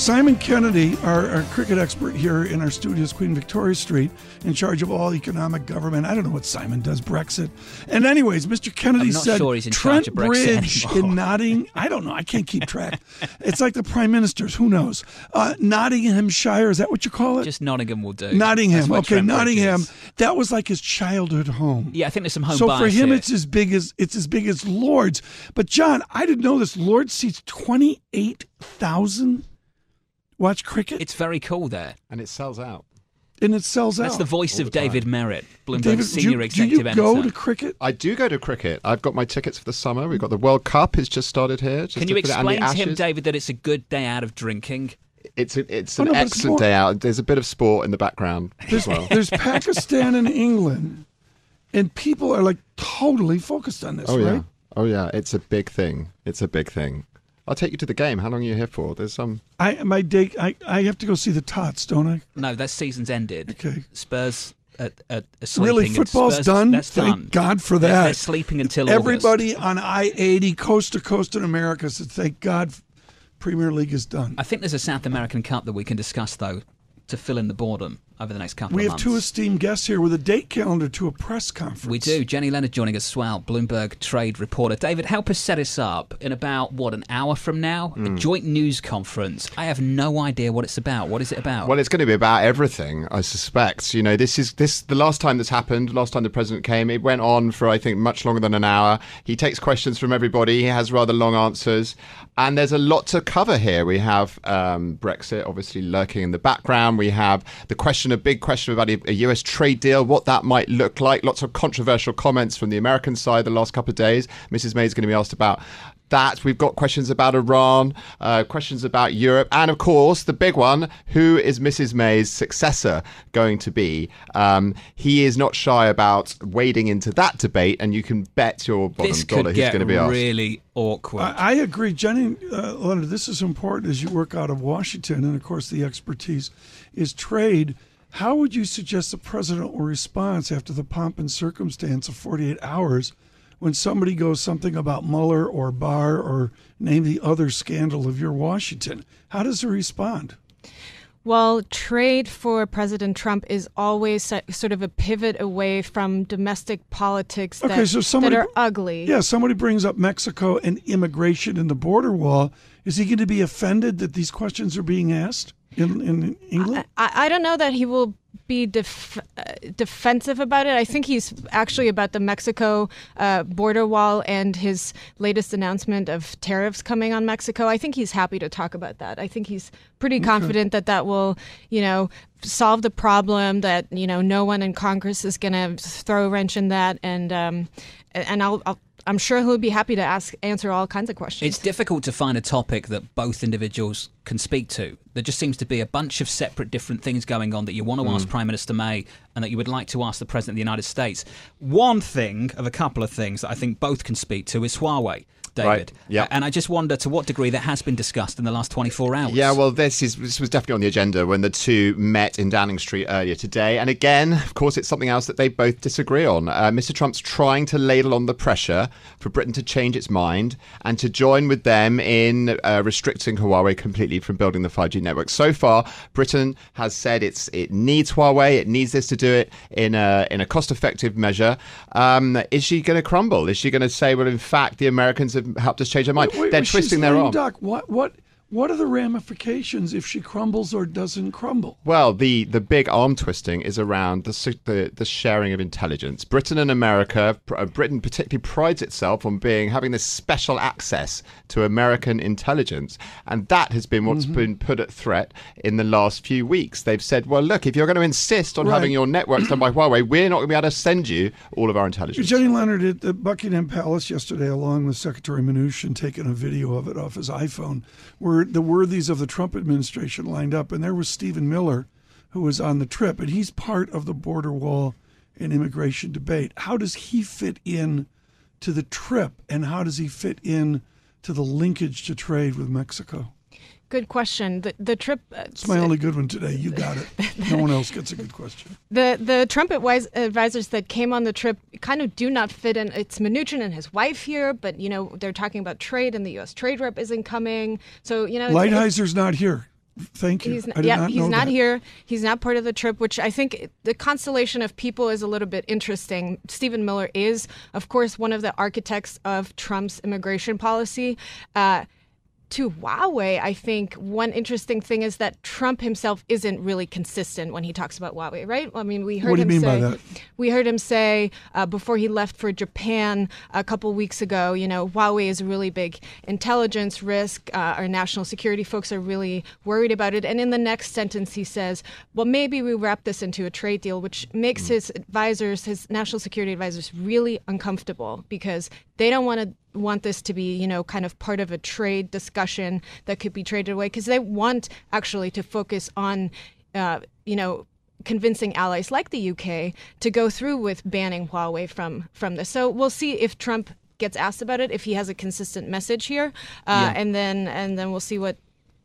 Simon Kennedy, our, our, cricket expert here in our studios, Queen Victoria Street, in charge of all economic government. I don't know what Simon does, Brexit. And anyways, Mr. Kennedy said sure Trent Bridge in Notting. I don't know. I can't keep track. it's like the prime ministers. Who knows? Uh, Nottinghamshire. Is that what you call it? Just Nottingham will do. Nottingham. Okay, Trent Nottingham. That was like his childhood home. Yeah, I think there's some home. So for him, here. it's as big as it's as big as Lords. But John, I didn't know this. Lords seats twenty eight thousand watch cricket. It's very cool there. And it sells out. And it sells out That's out. the voice of the David Merritt, Bloomberg David, senior do you, executive do you editor. go to cricket? I do go to cricket. I've got my tickets for the summer. We've got the World Cup has just started here. Just Can to you put it on the explain to him. David, that it's a good day out of drinking? It's a, it's Oh, an no, excellent sport- day out. There's a bit of sport in the background as well. There's Pakistan and England, and people are like totally focused on this, oh yeah, oh yeah. It's a big thing. It's a big thing. I'll take you to the game. How long are you here for? There's some. I my day. I, I have to go see the Tots, don't I? No, that season's ended. Okay. Spurs are, are, are sleeping. Really, football's Spurs- done. That's Thank done. God for They're- that. They're, sleeping until Everybody August. on I eighty, coast to coast in America said, "Thank God, Premier League is done." I think there's a South American Cup that we can discuss though to fill in the boredom over the next couple We of have two esteemed guests here with a date calendar to a press conference. We do. Jenny Leonard joining us as well, Bloomberg trade reporter. David, help us set us up in about, what, an hour from now? Hmm. A joint news conference. I have no idea what it's about. What is it about? Well, it's going to be about everything, I suspect. You know, this is this the last time this happened. Last time the president came, it went on for I think much longer than an hour. He takes questions from everybody. He has rather long answers, and there's a lot to cover here. We have um, Brexit, obviously lurking in the background. We have the question, a big question about a, a U.S. trade deal, what that might look like. Lots of controversial comments from the American side the last couple of days. Mrs. May is going to be asked about that. We've got questions about Iran, uh, questions about Europe, and of course, the big one who is Mrs. May's successor going to be? Um, he is not shy about wading into that debate, and you can bet your bottom this dollar he's going to be asked. really awkward. I, I agree, Jenny uh, Leonard. This is important as you work out of Washington, and of course, the expertise is trade. How would you suggest the president will respond after the pomp and circumstance of 48 hours when somebody goes something about Mueller or Barr or name the other scandal of your Washington? How does he respond? Well, trade for President Trump is always sort of a pivot away from domestic politics that, Okay, so somebody that are ugly. Yeah, somebody brings up Mexico and immigration and the border wall. Is he going to be offended that these questions are being asked in, in England? I, I don't know that he will be def- uh, defensive about it. I think he's actually about the Mexico uh, border wall and his latest announcement of tariffs coming on Mexico. I think he's happy to talk about that. I think he's pretty confident that that will, you know, solve the problem. That you know, no one in Congress is going to throw a wrench in that, and um, and I'll. I'll I'm sure he'll be happy to ask answer all kinds of questions. It's difficult to find a topic that both individuals can speak to. There just seems to be a bunch of separate, different things going on that you want to ask mm. Prime Minister May and that you would like to ask the President of the United States. One thing of a couple of things that I think both can speak to is Huawei. David. Right, yeah. And I just wonder to what degree that has been discussed in the last 24 hours. Yeah, well, this is this was definitely on the agenda when the two met in Downing Street earlier today. And again, of course, it's something else that they both disagree on. Uh, Mr. Trump's trying to ladle on the pressure for Britain to change its mind and to join with them in uh, restricting Huawei completely from building the 5G network. So far, Britain has said it's it needs Huawei, it needs this to do it in a in a cost-effective measure. Um, is she going to crumble? Is she going to say, well, in fact, the Americans have helped us change our mind? Wait, wait, They're twisting their arm. duck. What what what are the ramifications if she crumbles or doesn't crumble? Well, the, the big arm twisting is around the, the the sharing of intelligence. Britain and America, uh, Britain particularly prides itself on being having this special access to American intelligence, and that has been what's been put at threat in the last few weeks. They've said, "Well, look, if you're going to insist on Right. having your networks done by Huawei, we're not going to be able to send you all of our intelligence." Jenny Leonard at the Buckingham Palace yesterday, along with Secretary Mnuchin, taking a video of it off his iPhone, the worthies of the Trump administration lined up, and there was Stephen Miller, who was on the trip, and he's part of the border wall and immigration debate. How does he fit in to the trip, and how does he fit in to the linkage to trade with Mexico? Good question. The the trip. Uh, It's my only good one today. You got it. No one else gets a good question. The the Trump advis- advisors that came on the trip kind of do not fit in. It's Mnuchin and his wife here, but you know they're talking about trade, and the U.S. trade rep isn't coming. So you know, it's- it's- Lighthizer not here. Thank you. He's did yeah, not he's not that. here. He's not part of the trip, which I think the constellation of people is a little bit interesting. Stephen Miller is, of course, one of the architects of Trump's immigration policy. Uh, to Huawei, I think one interesting thing is that Trump himself isn't really consistent when he talks about Huawei, right? I mean, we heard What do you him say that? we heard him say uh, before he left for Japan a couple weeks ago, you know, Huawei is a really big intelligence risk. Uh, our national security folks are really worried about it. And in the next sentence, he says, well, maybe we wrap this into a trade deal, which makes his advisors, his national security advisors, really uncomfortable because they don't want to want this to be, you know, kind of part of a trade discussion that could be traded away because they want actually to focus on, uh, you know, convincing allies like the UK to go through with banning Huawei from from this. So we'll see if Trump gets asked about it, if he has a consistent message here, uh, Yeah. and then and then we'll see what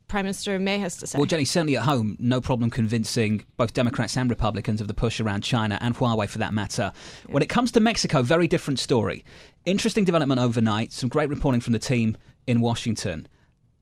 Prime Minister May has to say. Well, Jenny, certainly at home, no problem convincing both Democrats and Republicans of the push around China and Huawei for that matter. When it comes to Mexico, very different story. Interesting development overnight, some great reporting from the team in Washington.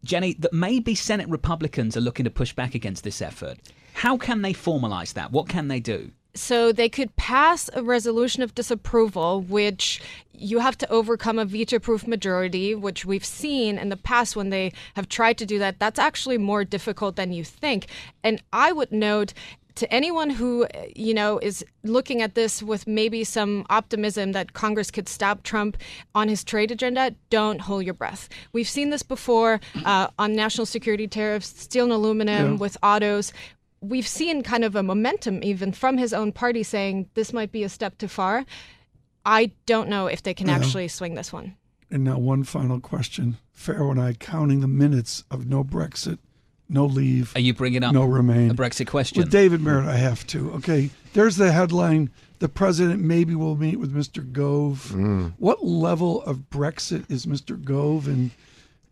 Jenny, that maybe Senate Republicans are looking to push back against this effort. How can they formalize that? What can they do? so they could pass a resolution of disapproval, which you have to overcome a veto-proof majority, which we've seen in the past when they have tried to do that. That's actually more difficult than you think. And I would note to anyone who you know is looking at this with maybe some optimism that Congress could stop Trump on his trade agenda, don't hold your breath. We've seen this before uh, on national security tariffs, steel and aluminum, Yeah. with autos. We've seen kind of a momentum even from his own party saying this might be a step too far. I don't know if they can Yeah. actually swing this one. And now one final question. Pharaoh and I counting the minutes of no Brexit, no leave, Are you bringing up no remain. a Brexit question? With David Merritt, I have to. Okay, there's the headline. The president maybe will meet with Mr. Gove. Mm. What level of Brexit is Mr. Gove, and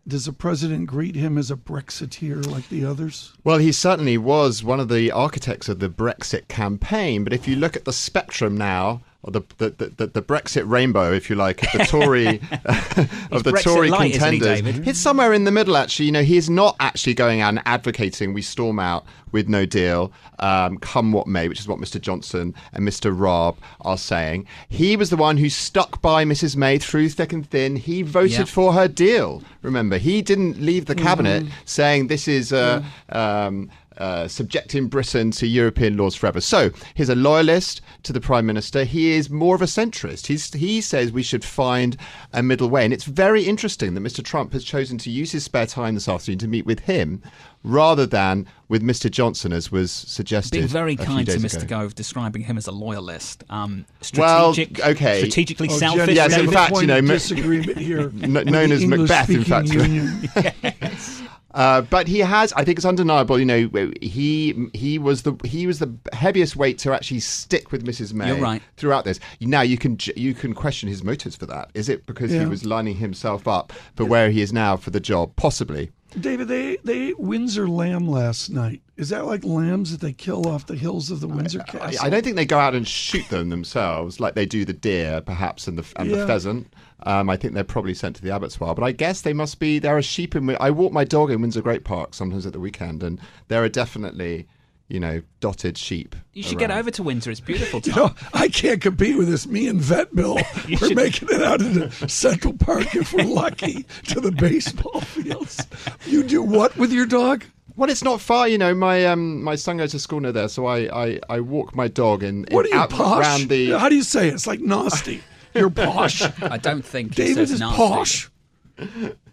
does the president greet him as a Brexiteer like the others? Well, he certainly was one of the architects of the Brexit campaign. But if you look at the spectrum now, or the the, the, the Brexit rainbow, if you like, of the Tory of the Brexit Tory light, he, contenders, David? it's somewhere in the middle. Actually, you know, he is not actually going out and advocating we storm out with no deal, um, come what may, which is what Mr. Johnson and Mr. Raab are saying. He was the one who stuck by Mrs. May through thick and thin. He voted Yeah. for her deal. Remember, he didn't leave the cabinet saying this is uh, um, uh, subjecting Britain to European laws forever. So he's a loyalist to the prime minister. He is more of a centrist. He's, he says we should find a middle way, and it's very interesting that Mr. Trump has chosen to use his spare time this afternoon to meet with him rather than with Mr. Johnson, as was suggested. Being very kind to Mr. ago. Gove, describing him as a loyalist. Um, Well, strategic, okay. strategically Oh, selfish. Jenny, Yes, we in fact, you know, of ma- disagreement here. Kn- known the as Macbeth, in fact. Union. Uh, but he has, I think it's undeniable. You know, he he was the he was the heaviest weight to actually stick with Mrs. May You're right. throughout this. Now you can you can question his motives for that. Is it because Yeah. he was lining himself up for where he is now for the job? Possibly. David, they they ate Windsor lamb last night. Is that like lambs that they kill off the hills of the Windsor I, Castle? I don't think they go out and shoot them themselves like they do the deer, perhaps, and the and Yeah. the pheasant. Um, I think they're probably sent to the abattoir. But I guess they must be. There are sheep in. Wi- I walk my dog in Windsor Great Park sometimes at the weekend, and there are definitely, you know, dotted sheep. You should get over to Windsor. It's beautiful. You know, I can't compete with this. Me and Vet Bill, we're should- making it out into Central Park if we're lucky to the baseball fields. You do what with your dog? Well, it's not far, you know. My um, my son goes to school near there, so I, I, I walk my dog in, in What are you out posh? around the. How do you say it? It's like nasty. You're posh. I don't think he David says is nasty. posh.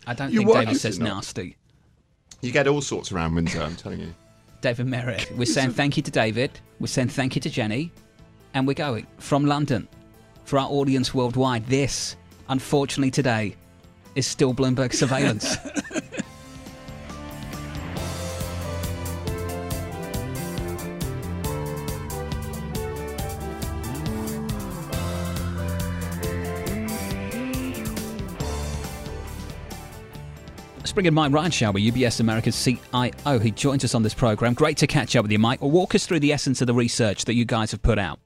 I don't You think what? David says not. nasty. You get all sorts around Windsor. I'm telling you. David Merritt. We're saying thank you to David. We're saying thank you to Jenny. And we're going from London. For our audience worldwide, this, unfortunately today, is still Bloomberg surveillance. Bring in Mike Ryan, shall we? UBS America's CIO. He joins us on this program. Great to catch up with you, Mike. Walk us through the essence of the research that you guys have put out.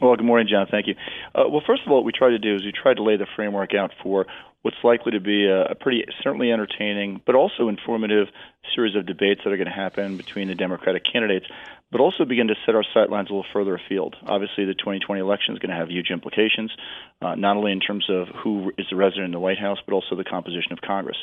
Well, good morning, John. Thank you. Uh, well, first of all, what we try to do is we try to lay the framework out for what's likely to be a, a pretty certainly entertaining, but also informative series of debates that are going to happen between the Democratic candidates, but also begin to set our sightlines a little further afield. Obviously, the 2020 election is going to have huge implications, uh, not only in terms of who is the resident in the White House, but also the composition of Congress.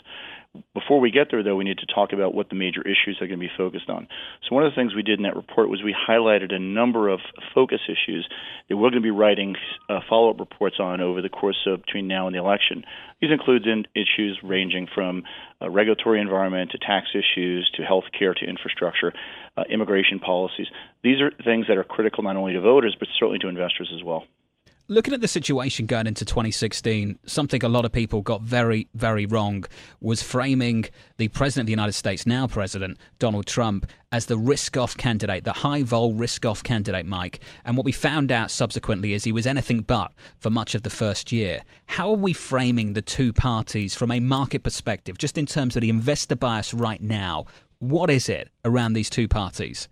Before we get there, though, we need to talk about what the major issues are going to be focused on. So, one of the things we did in that report was we highlighted a number of focus issues that we're going to be writing uh, follow up reports on over the course of between now and the election. These include in issues ranging from uh, regulatory environment to tax issues to health care to infrastructure, uh, immigration policies. These are things that are critical not only to voters, but certainly to investors as well. Looking at the situation going into 2016, something a lot of people got very, very wrong was framing the President of the United States, now President Donald Trump, as the risk off candidate, the high vol risk off candidate, Mike. And what we found out subsequently is he was anything but for much of the first year. How are we framing the two parties from a market perspective, just in terms of the investor bias right now? What is it around these two parties?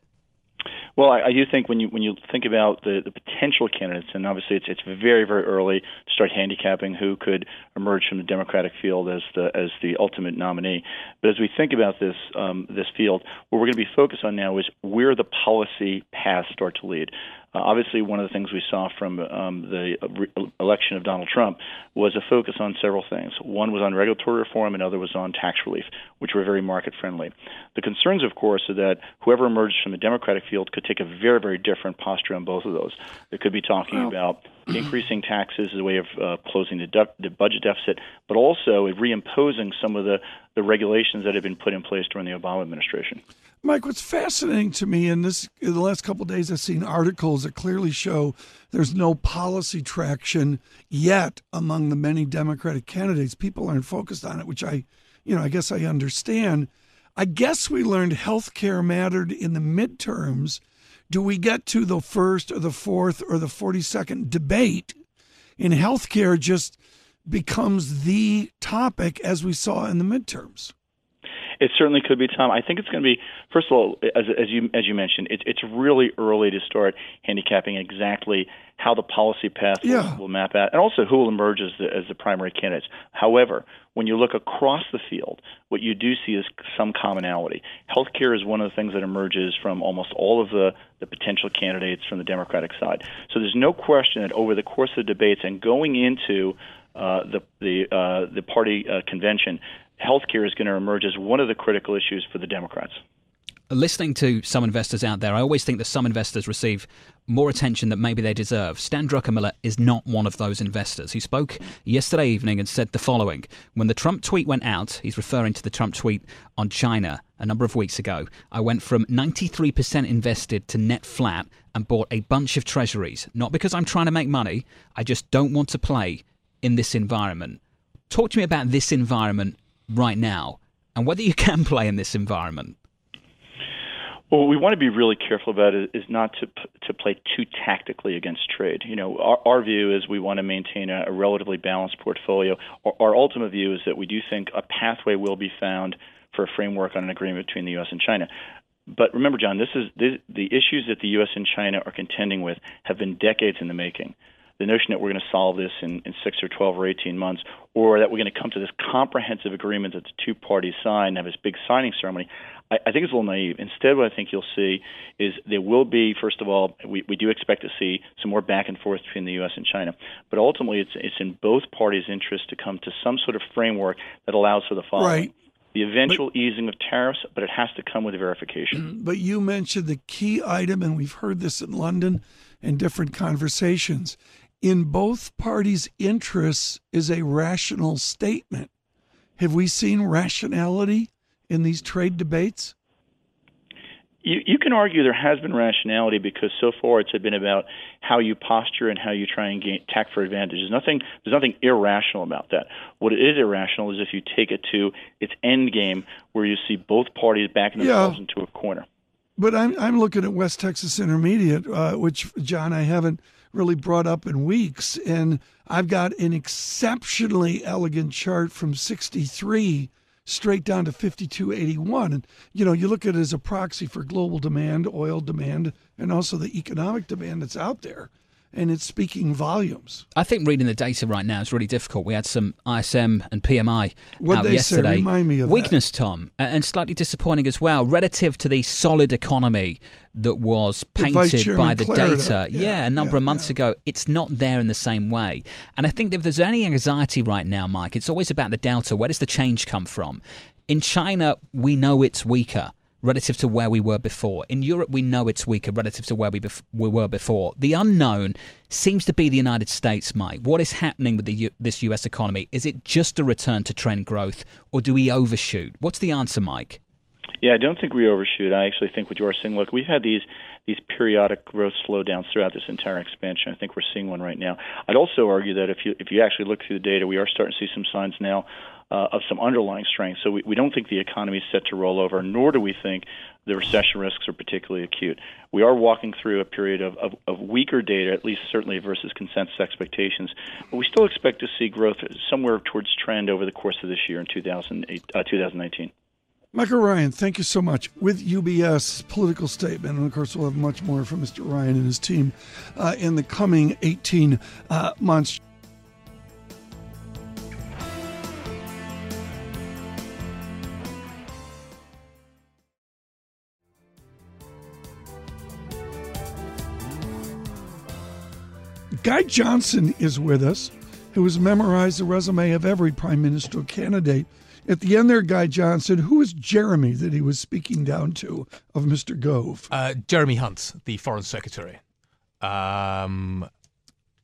Well, I, I do think when you when you think about the, the potential candidates, and obviously it's it's very very early to start handicapping who could emerge from the Democratic field as the as the ultimate nominee. But as we think about this um, this field, what we're going to be focused on now is where the policy paths start to lead. Uh, obviously, one of the things we saw from um, the re- election of Donald Trump was a focus on several things. One was on regulatory reform, and another was on tax relief, which were very market friendly. The concerns, of course, are that whoever emerges from the Democratic field could take a very, very different posture on both of those. They could be talking about increasing taxes as a way of uh, closing the, de- the budget deficit, but also reimposing some of the, the regulations that had been put in place during the Obama administration. Mike, what's fascinating to me in this in the last couple days, I've seen articles that clearly show there's no policy traction yet among the many Democratic candidates. People aren't focused on it, which I, you know, I guess I understand. I guess we learned health care mattered in the midterms. Do we get to the first or the fourth or the 42nd debate in health care just becomes the topic as we saw in the midterms? It certainly could be, Tom. I think it's going to be first of all, as, as you as you mentioned, it's it's really early to start handicapping exactly how the policy path yeah. will, will, map out, and also who will emerge as the, as the primary candidates. However, when you look across the field, what you do see is some commonality. Healthcare is one of the things that emerges from almost all of the, the potential candidates from the Democratic side. So there's no question that over the course of the debates and going into uh, the the uh, the party uh, convention, healthcare is going to emerge as one of the critical issues for the Democrats. Listening to some investors out there, I always think that some investors receive more attention than maybe they deserve. Stan Druckenmiller is not one of those investors. He spoke yesterday evening and said the following When the Trump tweet went out, he's referring to the Trump tweet on China a number of weeks ago, I went from 93% invested to net flat and bought a bunch of treasuries. Not because I'm trying to make money, I just don't want to play in this environment. Talk to me about this environment right now and whether you can play in this environment? Well, what we want to be really careful about is not to to play too tactically against trade. You know, our, our view is we want to maintain a, a relatively balanced portfolio. Our, our ultimate view is that we do think a pathway will be found for a framework on an agreement between the U.S. and China. But remember, John, this is this, the issues that the U.S. and China are contending with have been decades in the making the notion that we're going to solve this in, in six or 12 or 18 months, or that we're going to come to this comprehensive agreement that the two parties sign and have this big signing ceremony, I, I think it's a little naive. Instead, what I think you'll see is there will be, first of all, we, we do expect to see some more back and forth between the U.S. and China. But ultimately, it's, it's in both parties' interest to come to some sort of framework that allows for the following. Right the eventual but, easing of tariffs, but it has to come with verification. Mm-hmm. But you mentioned the key item, and we've heard this in London in different conversations in both parties' interests is a rational statement. Have we seen rationality in these trade debates? You, you can argue there has been rationality because so far it's been about how you posture and how you try and gain tack for advantage. There's nothing there's nothing irrational about that. What is irrational is if you take it to its end game where you see both parties backing themselves yeah. into a corner. But I'm I'm looking at West Texas Intermediate, uh, which John I haven't really brought up in weeks. And I've got an exceptionally elegant chart from 63 straight down to 52.81. And, you know, you look at it as a proxy for global demand, oil demand, and also the economic demand that's out there and it's speaking volumes. I think reading the data right now is really difficult. We had some ISM and PMI what out they yesterday. Say? Remind me of Weakness, that. Tom, and slightly disappointing as well, relative to the solid economy that was painted by the Clarida. data. Yeah, yeah, a number yeah, of months yeah. ago. It's not there in the same way. And I think if there's any anxiety right now, Mike, it's always about the delta. Where does the change come from? In China, we know it's weaker relative to where we were before. In Europe, we know it's weaker relative to where we, bef- we were before. The unknown seems to be the United States, Mike. What is happening with U- this US economy? Is it just a return to trend growth, or do we overshoot? What's the answer, Mike? Yeah, I don't think we overshoot. I actually think what you are seeing. Look, we've had these these periodic growth slowdowns throughout this entire expansion. I think we're seeing one right now. I'd also argue that if you if you actually look through the data, we are starting to see some signs now uh, of some underlying strength. So we, we don't think the economy is set to roll over, nor do we think the recession risks are particularly acute. We are walking through a period of, of, of weaker data, at least certainly versus consensus expectations, but we still expect to see growth somewhere towards trend over the course of this year in 2008, uh, 2019. Michael Ryan, thank you so much. With UBS political statement, and of course, we'll have much more from Mr. Ryan and his team uh, in the coming 18 uh, months. Guy Johnson is with us, who has memorized the resume of every prime ministerial candidate. At the end there, Guy Johnson, who is Jeremy that he was speaking down to of Mr. Gove? Uh, Jeremy Hunt, the Foreign Secretary, um,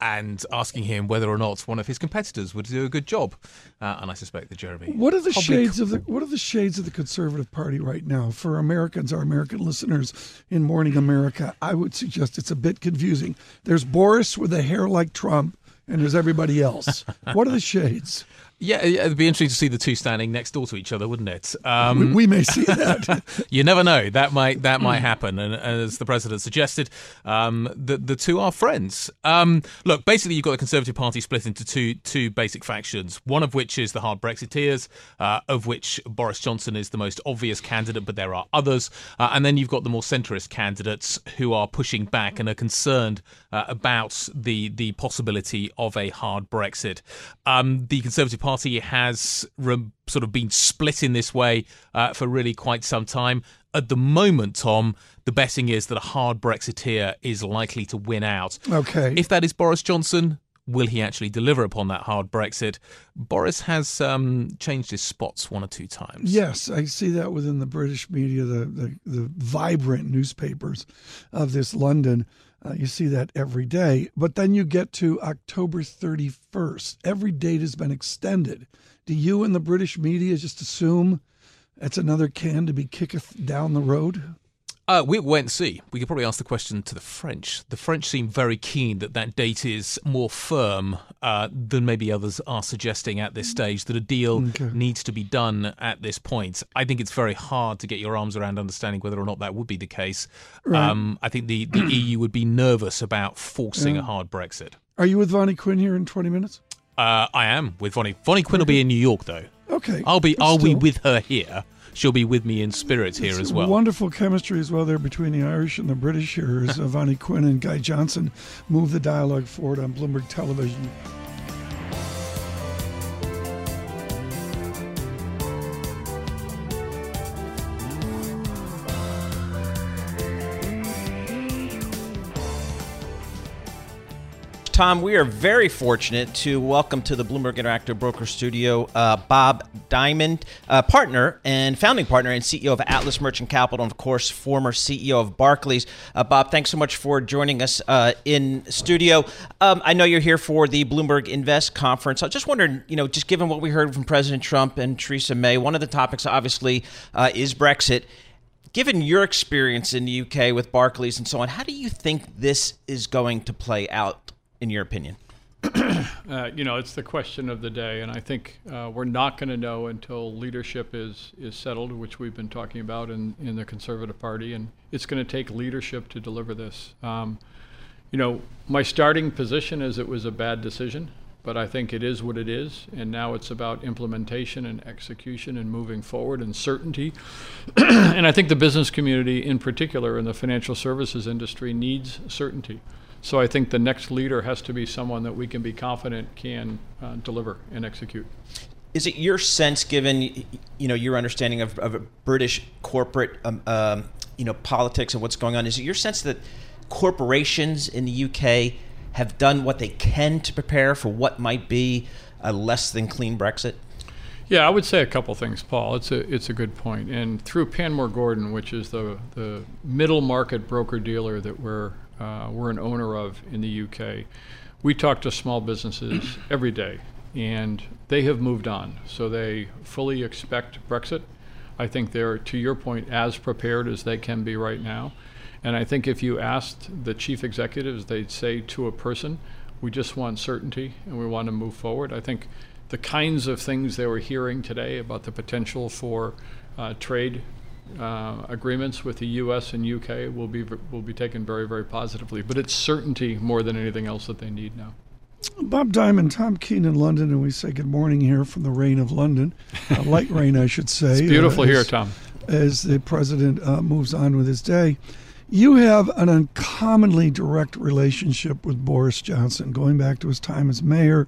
and asking him whether or not one of his competitors would do a good job. Uh, and I suspect that Jeremy. What are the shades of the What are the shades of the Conservative Party right now for Americans, our American listeners in Morning America? I would suggest it's a bit confusing. There's Boris with a hair like Trump, and there's everybody else. what are the shades? Yeah, yeah, it'd be interesting to see the two standing next door to each other, wouldn't it? Um, We, we may see that. you never know. That might that might happen. And as the president suggested, um, the the two are friends. Um, look, basically, you've got the Conservative Party split into two two basic factions. One of which is the hard Brexiteers, uh, of which Boris Johnson is the most obvious candidate, but there are others. Uh, and then you've got the more centrist candidates who are pushing back and are concerned uh, about the the possibility of a hard Brexit. Um, the Conservative Party has re- sort of been split in this way uh, for really quite some time. At the moment, Tom, the betting is that a hard Brexiteer is likely to win out. Okay. If that is Boris Johnson, will he actually deliver upon that hard Brexit? Boris has um, changed his spots one or two times. Yes, I see that within the British media, the the, the vibrant newspapers of this London. Uh, you see that every day. But then you get to October 31st. Every date has been extended. Do you and the British media just assume that's another can to be kicketh down the road? Uh, we wait and see. We could probably ask the question to the French. The French seem very keen that that date is more firm uh, than maybe others are suggesting at this stage, that a deal Okay. needs to be done at this point. I think it's very hard to get your arms around understanding whether or not that would be the case. Um, I think the, the EU would be nervous about forcing a hard Brexit. Are you with Vonnie Quinn here in 20 minutes? Uh, I am with Vonnie. Vonnie Quinn will be in New York, though. Okay. I'll be. I'll be with her here. She'll be with me in spirit here It's as well. Wonderful chemistry as well there between the Irish and the British here as Vonnie Quinn and Guy Johnson move the dialogue forward on Bloomberg Television. Tom, we are very fortunate to welcome to the Bloomberg Interactive Broker Studio uh, Bob Diamond, uh, partner and founding partner and CEO of Atlas Merchant Capital, and of course, former CEO of Barclays. Uh, Bob, thanks so much for joining us uh, in studio. Um, I know you're here for the Bloomberg Invest Conference. I just wondered, you know, just given what we heard from President Trump and Theresa May, one of the topics obviously uh, is Brexit. Given your experience in the UK with Barclays and so on, how do you think this is going to play out, in your opinion? Uh, you know, it's the question of the day, and I think uh, we're not going to know until leadership is is settled, which we've been talking about in in the Conservative Party, and it's going to take leadership to deliver this. Um, you know, my starting position is it was a bad decision. but I think it is what it is, and now it's about implementation and execution and moving forward and certainty. and I think the business community, in particular, in the financial services industry, needs certainty. So I think the next leader has to be someone that we can be confident can uh, deliver and execute. Is it your sense, given you know your understanding of, of British corporate um, um, you know politics and what's going on, is it your sense that corporations in the UK have done what they can to prepare for what might be a less than clean Brexit? Yeah, I would say a couple things, Paul. It's a it's a good point. And through Panmure Gordon, which is the the middle market broker dealer that we're uh, we're an owner of in the UK, we talk to small businesses every day, and they have moved on. So they fully expect Brexit. I think they're, to your point, as prepared as they can be right now. And I think if you asked the chief executives, they'd say to a person, we just want certainty and we want to move forward. I think the kinds of things they were hearing today about the potential for uh, trade uh, agreements with the U.S. and U.K. will be will be taken very very positively. But it's certainty more than anything else that they need now. Bob Diamond, Tom Keene in London, and we say good morning here from the rain of London, uh, light rain, I should say. It's beautiful uh, here, Tom. As the president uh, moves on with his day. You have an uncommonly direct relationship with Boris Johnson, going back to his time as mayor,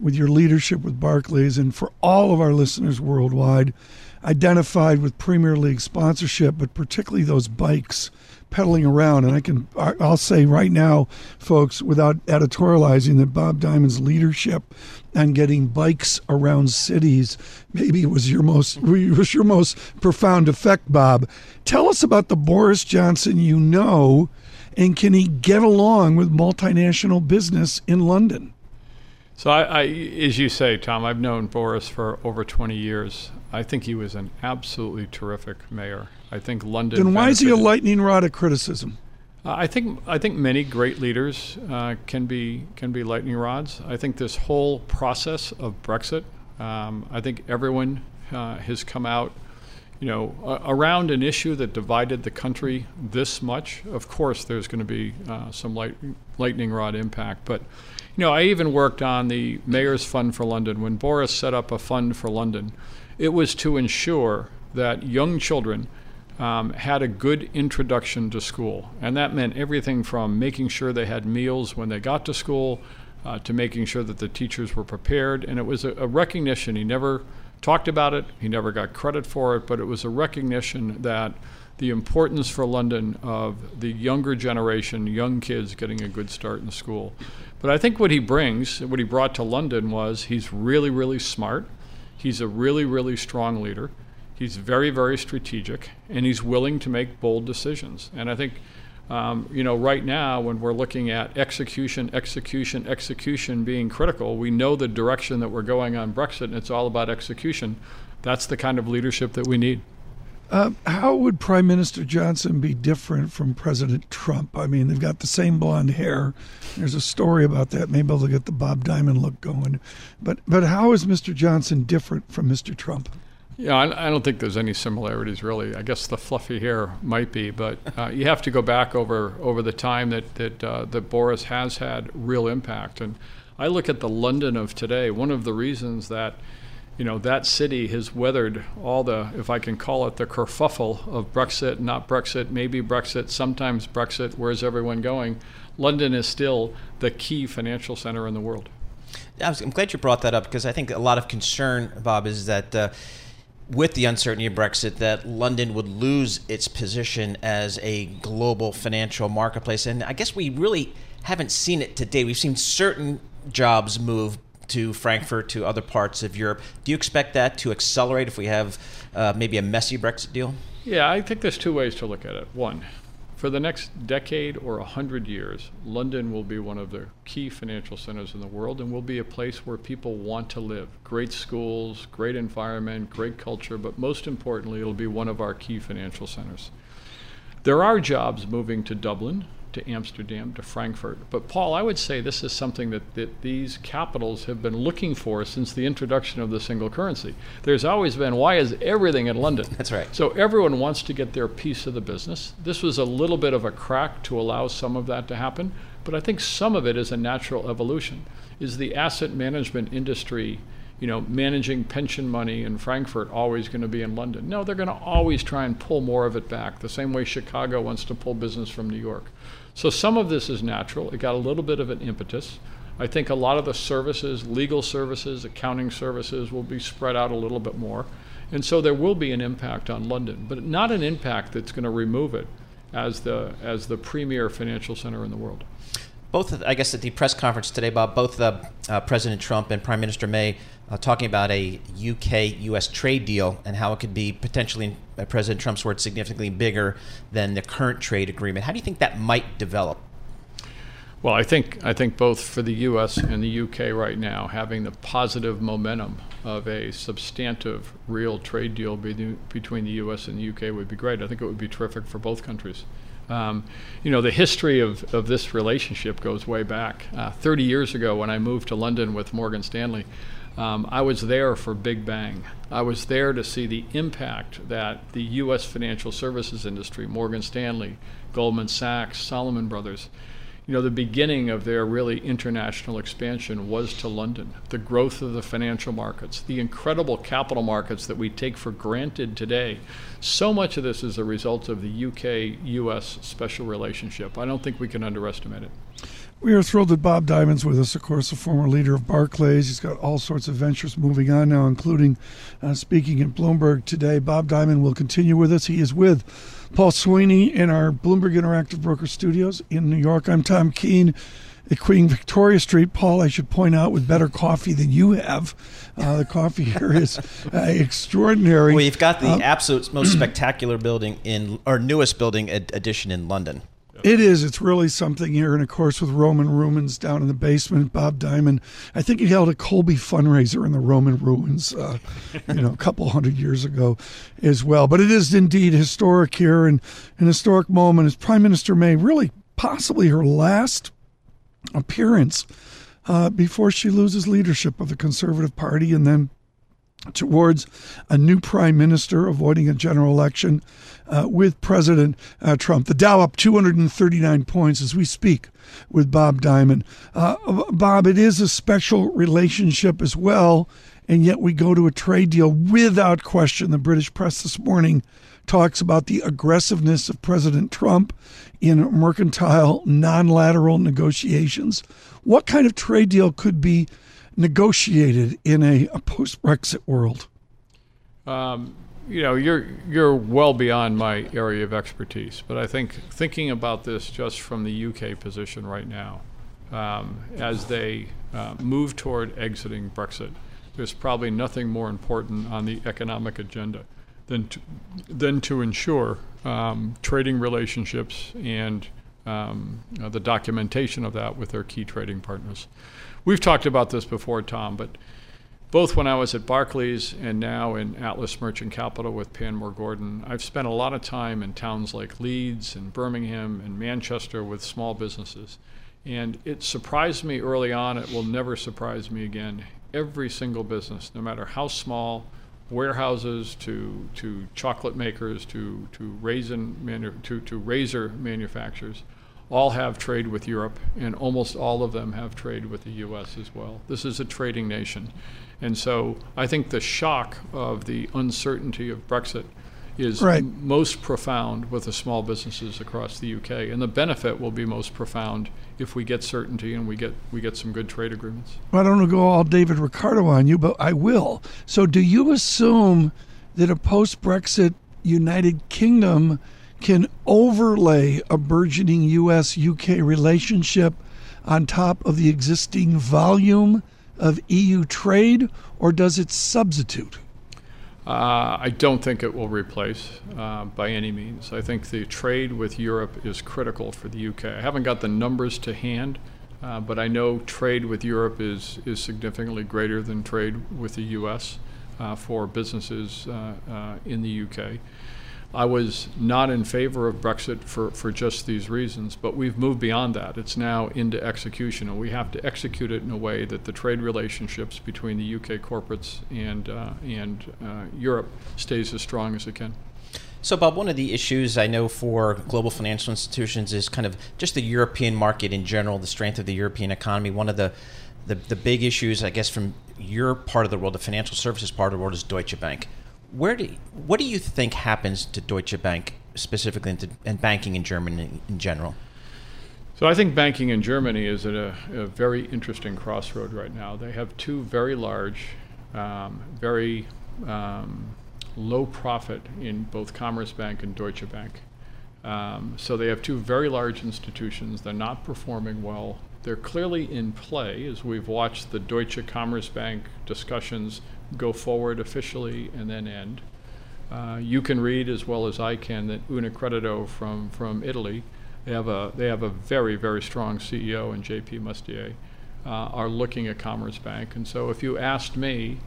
with your leadership with Barclays, and for all of our listeners worldwide, identified with Premier League sponsorship, but particularly those bikes pedaling around. And I can, I'll say right now, folks, without editorializing, that Bob Diamond's leadership and getting bikes around cities maybe was your most was your most profound effect, Bob. Tell us about the Boris Johnson you know, and can he get along with multinational business in London? So, I, I, as you say, Tom, I've known Boris for over 20 years. I think he was an absolutely terrific mayor. I think London. Then why is he a lightning rod of criticism? Uh, I think I think many great leaders uh, can be can be lightning rods. I think this whole process of Brexit. Um, I think everyone uh, has come out, you know, around an issue that divided the country this much. Of course, there's going to be uh, some light, lightning rod impact, but. You know, I even worked on the Mayor's Fund for London. When Boris set up a fund for London, it was to ensure that young children um, had a good introduction to school. And that meant everything from making sure they had meals when they got to school uh, to making sure that the teachers were prepared. And it was a, a, recognition. He never talked about it, he never got credit for it, but it was a recognition that the importance for London of the younger generation, young kids getting a good start in school. But I think what he brings, what he brought to London was he's really, really smart. He's a really, really strong leader. He's very, very strategic, and he's willing to make bold decisions. And I think, um, you know, right now when we're looking at execution, execution, execution being critical, we know the direction that we're going on Brexit, and it's all about execution. That's the kind of leadership that we need. Uh, how would Prime Minister Johnson be different from President Trump? I mean, they've got the same blonde hair. There's a story about that. Maybe they'll get the Bob Diamond look going. But but how is Mr. Johnson different from Mr. Trump? Yeah, I, I, don't think there's any similarities really. I guess the fluffy hair might be, but uh, you have to go back over over the time that that uh, that Boris has had real impact. And I look at the London of today. One of the reasons that you know that city has weathered all the, if I can call it, the kerfuffle of Brexit, not Brexit, maybe Brexit, sometimes Brexit. Where's everyone going? London is still the key financial center in the world. I'm glad you brought that up because I think a lot of concern, Bob, is that. Uh, with the uncertainty of Brexit that London would lose its position as a global financial marketplace. And I guess we really haven't seen it today. We've seen certain jobs move to Frankfurt, to other parts of Europe. Do you expect that to accelerate if we have uh, maybe a messy Brexit deal? Yeah, I think there's two ways to look at it. One, for the next decade or a hundred years, London will be one of the key financial centers in the world and will be a place where people want to live. Great schools, great environment, great culture, but most importantly, it'll be one of our key financial centers. There are jobs moving to Dublin, to Amsterdam, to Frankfurt. But Paul, I would say this is something that, that these capitals have been looking for since the introduction of the single currency. There's always been, why is everything in London? That's right. So everyone wants to get their piece of the business. This was a little bit of a crack to allow some of that to happen. but I think some of it is a natural evolution. Is the asset management industry, you know, managing pension money in Frankfurt always going to be in London? No, they're going to always try and pull more of it back, the same way Chicago wants to pull business from New York. So some of this is natural. It got a little bit of an impetus. I think a lot of the services, legal services, accounting services, will be spread out a little bit more. And so there will be an impact on London, but not an impact that's going to remove it as the, as the premier financial center in the world. Both, I guess, at the press conference today, Bob, both the, uh, President Trump and Prime Minister May uh, talking about a UK US trade deal and how it could be potentially, by President Trump's words, significantly bigger than the current trade agreement. How do you think that might develop? Well, I think I think both for the U.S. and the U.K. right now, having the positive momentum of a substantive, real trade deal be- between the U.S. and the U.K. would be great. I think it would be terrific for both countries. Um, you know, the history of, of this relationship goes way back. Uh, 30 years ago, when I moved to London with Morgan Stanley, um, I was there for Big Bang. I was there to see the impact that the U.S. financial services industry, Morgan Stanley, Goldman Sachs, Salomon Brothers, you know, the beginning of their really international expansion was to London. The growth of the financial markets, the incredible capital markets that we take for granted today. So much of this is a result of the UK US special relationship. I don't think we can underestimate it. We are thrilled that Bob Diamond's with us, of course, a former leader of Barclays. He's got all sorts of ventures moving on now, including uh, speaking at Bloomberg today. Bob Diamond will continue with us. He is with Paul Sweeney in our Bloomberg Interactive Broker Studios in New York. I'm Tom Keene at Queen Victoria Street. Paul, I should point out, with better coffee than you have. Uh, the coffee here is uh, extraordinary. Well, you've got the um, absolute most spectacular building in, or newest building addition in London. It is. It's really something here. And of course, with Roman Ruins down in the basement, Bob Diamond, I think he held a Colby fundraiser in the Roman ruins, uh, you know, a couple hundred years ago as well. But it is indeed historic here and an historic moment as Prime Minister May, really possibly her last appearance uh, before she loses leadership of the Conservative Party and then towards a new prime minister, avoiding a general election uh, with President uh, Trump. The Dow up 239 points as we speak with Bob Diamond. Uh, Bob, it is a special relationship as well, and yet we go to a trade deal without question. The British press this morning talks about the aggressiveness of President Trump in mercantile, non lateral negotiations. What kind of trade deal could be negotiated in a, a post Brexit world? Um, you know, you're you're well beyond my area of expertise, but I think thinking about this just from the UK position right now, um, as they uh, move toward exiting Brexit, there's probably nothing more important on the economic agenda than to, than to ensure um, trading relationships and um, uh, the documentation of that with their key trading partners. We've talked about this before, Tom, but both when I was at Barclays and now in Atlas Merchant Capital with Panmure Gordon, I've spent a lot of time in towns like Leeds and Birmingham and Manchester with small businesses. And it surprised me early on, it will never surprise me again. Every single business, no matter how small, warehouses to, to chocolate makers to, to, raisin manu- to, to razor manufacturers, all have trade with Europe, and almost all of them have trade with the U.S. as well. This is a trading nation. And so I think the shock of the uncertainty of Brexit is right. most profound with the small businesses across the UK, and the benefit will be most profound if we get certainty and we get we get some good trade agreements. Well, I don't want to go all David Ricardo on you, but I will. So, do you assume that a post-Brexit United Kingdom can overlay a burgeoning U.S.-UK relationship on top of the existing volume? of EU trade, or does it substitute? Uh, I don't think it will replace uh, by any means. I think the trade with Europe is critical for the UK. I haven't got the numbers to hand, uh, but I know trade with Europe is, is significantly greater than trade with the US uh, for businesses uh, uh, in the UK. I was not in favor of Brexit for, for just these reasons, but we've moved beyond that. It's now into execution, and we have to execute it in a way that the trade relationships between the UK corporates and, uh, and uh, Europe stays as strong as it can. So, Bob, one of the issues I know for global financial institutions is kind of just the European market in general, the strength of the European economy. One of the the, the big issues, I guess, from your part of the world, the financial services part of the world, is Deutsche Bank. Where do what do you think happens to Deutsche Bank specifically and, to, and banking in Germany in general? So I think banking in Germany is at a, a very interesting crossroad right now. They have two very large, um, very um, low profit in both Commerzbank and Deutsche Bank. Um, so they have two very large institutions. They're not performing well. They're clearly in play as we've watched the Deutsche Commerzbank discussions go forward officially and then end. Uh, you can read as well as I can that Unicredito from, from Italy, they have a they have a very very strong CEO in J.P. Mustier, uh, are looking at Commerzbank. and so if you asked me,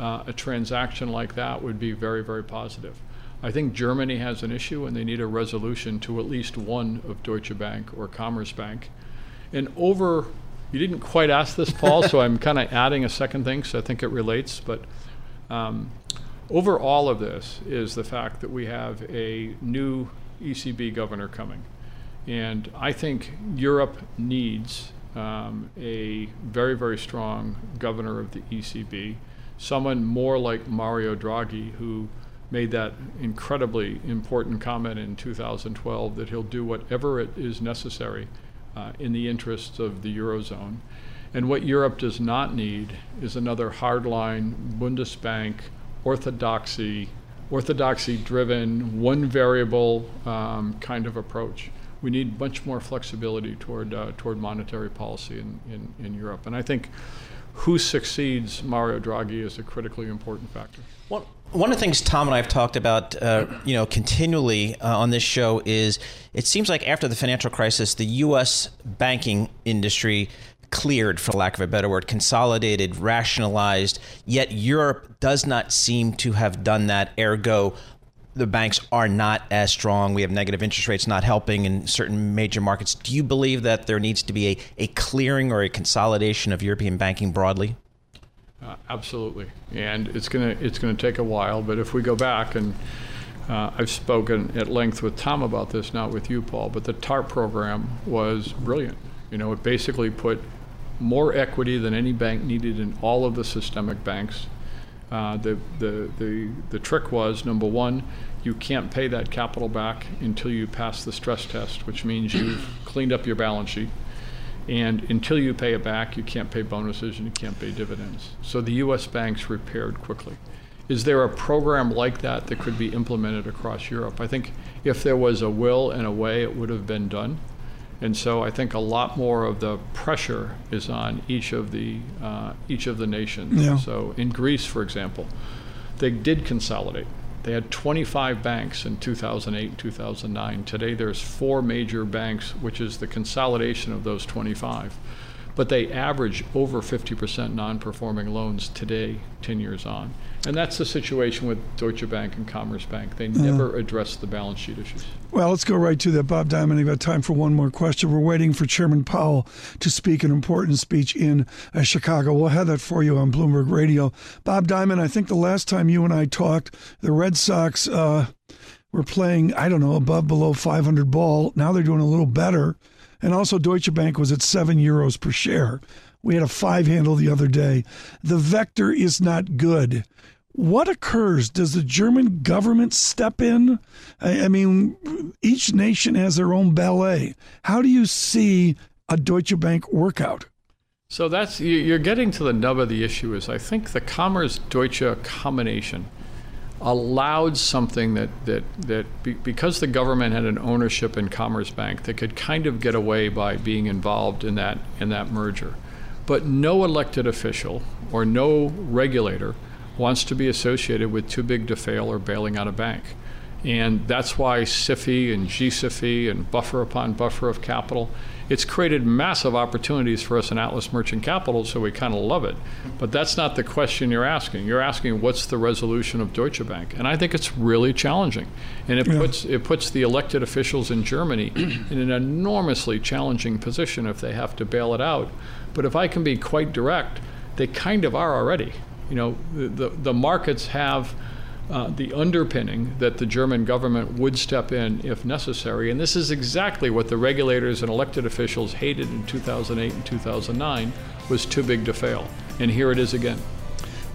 uh, a transaction like that would be very very positive. I think Germany has an issue and they need a resolution to at least one of Deutsche Bank or Commerzbank. And over, you didn't quite ask this, Paul, so I'm kind of adding a second thing because I think it relates. But um, over all of this is the fact that we have a new ECB governor coming. And I think Europe needs um, a very, very strong governor of the ECB, someone more like Mario Draghi, who made that incredibly important comment in 2012 that he'll do whatever it is necessary uh, in the interests of the Eurozone. And what Europe does not need is another hardline Bundesbank orthodoxy, orthodoxy driven, one variable um, kind of approach. We need much more flexibility toward, uh, toward monetary policy in, in, in Europe. And I think who succeeds Mario Draghi is a critically important factor. Well, one of the things Tom and I have talked about, uh, you know, continually uh, on this show is it seems like after the financial crisis, the U.S. banking industry cleared, for lack of a better word, consolidated, rationalized. Yet Europe does not seem to have done that. Ergo, the banks are not as strong. We have negative interest rates not helping in certain major markets. Do you believe that there needs to be a, a clearing or a consolidation of European banking broadly? Uh, absolutely, and it's gonna it's gonna take a while. But if we go back and uh, I've spoken at length with Tom about this, not with you, Paul. But the TARP program was brilliant. You know, it basically put more equity than any bank needed in all of the systemic banks. Uh, the, the, the, the trick was number one, you can't pay that capital back until you pass the stress test, which means you've cleaned up your balance sheet. And until you pay it back, you can't pay bonuses and you can't pay dividends. So the U.S. banks repaired quickly. Is there a program like that that could be implemented across Europe? I think if there was a will and a way, it would have been done. And so I think a lot more of the pressure is on each of the uh, each of the nations. Yeah. So in Greece, for example, they did consolidate. They had 25 banks in 2008 and 2009. Today, there's four major banks, which is the consolidation of those 25. But they average over 50% non performing loans today, 10 years on. And that's the situation with Deutsche Bank and Commerzbank. They never address the balance sheet issues. Well, let's go right to that. Bob Diamond, I've got time for one more question. We're waiting for Chairman Powell to speak an important speech in uh, Chicago. We'll have that for you on Bloomberg Radio. Bob Diamond, I think the last time you and I talked, the Red Sox uh, were playing, I don't know, above, below 500 ball. Now they're doing a little better. And also, Deutsche Bank was at seven euros per share. We had a five handle the other day. The vector is not good. What occurs? Does the German government step in? I, mean, each nation has their own ballet. How do you see a Deutsche Bank workout? So that's you- you're getting to the nub of the issue. Is I think the Commerce Deutsche combination allowed something that that that be, because the government had an ownership in Commerzbank, they could kind of get away by being involved in that in that merger. But no elected official or no regulator wants to be associated with too big to fail or bailing out a bank. And that's why SIFI and GSIFI and buffer upon buffer of capital, it's created massive opportunities for us in Atlas Merchant Capital, so we kind of love it. But that's not the question you're asking. You're asking what's the resolution of Deutsche Bank? And I think it's really challenging. And it puts it puts the elected officials in Germany in an enormously challenging position if they have to bail it out. But if I can be quite direct, they kind of are already. You know, the, the, the markets have uh, the underpinning that the German government would step in if necessary. And this is exactly what the regulators and elected officials hated in 2008 and 2009 was too big to fail. And here it is again.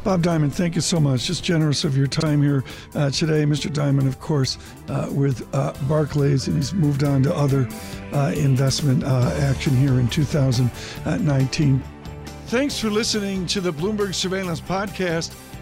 Bob Diamond, thank you so much. Just generous of your time here uh, today. Mr. Diamond, of course, uh, with uh, Barclays, and he's moved on to other uh, investment uh, action here in 2019. Thanks for listening to the Bloomberg Surveillance Podcast.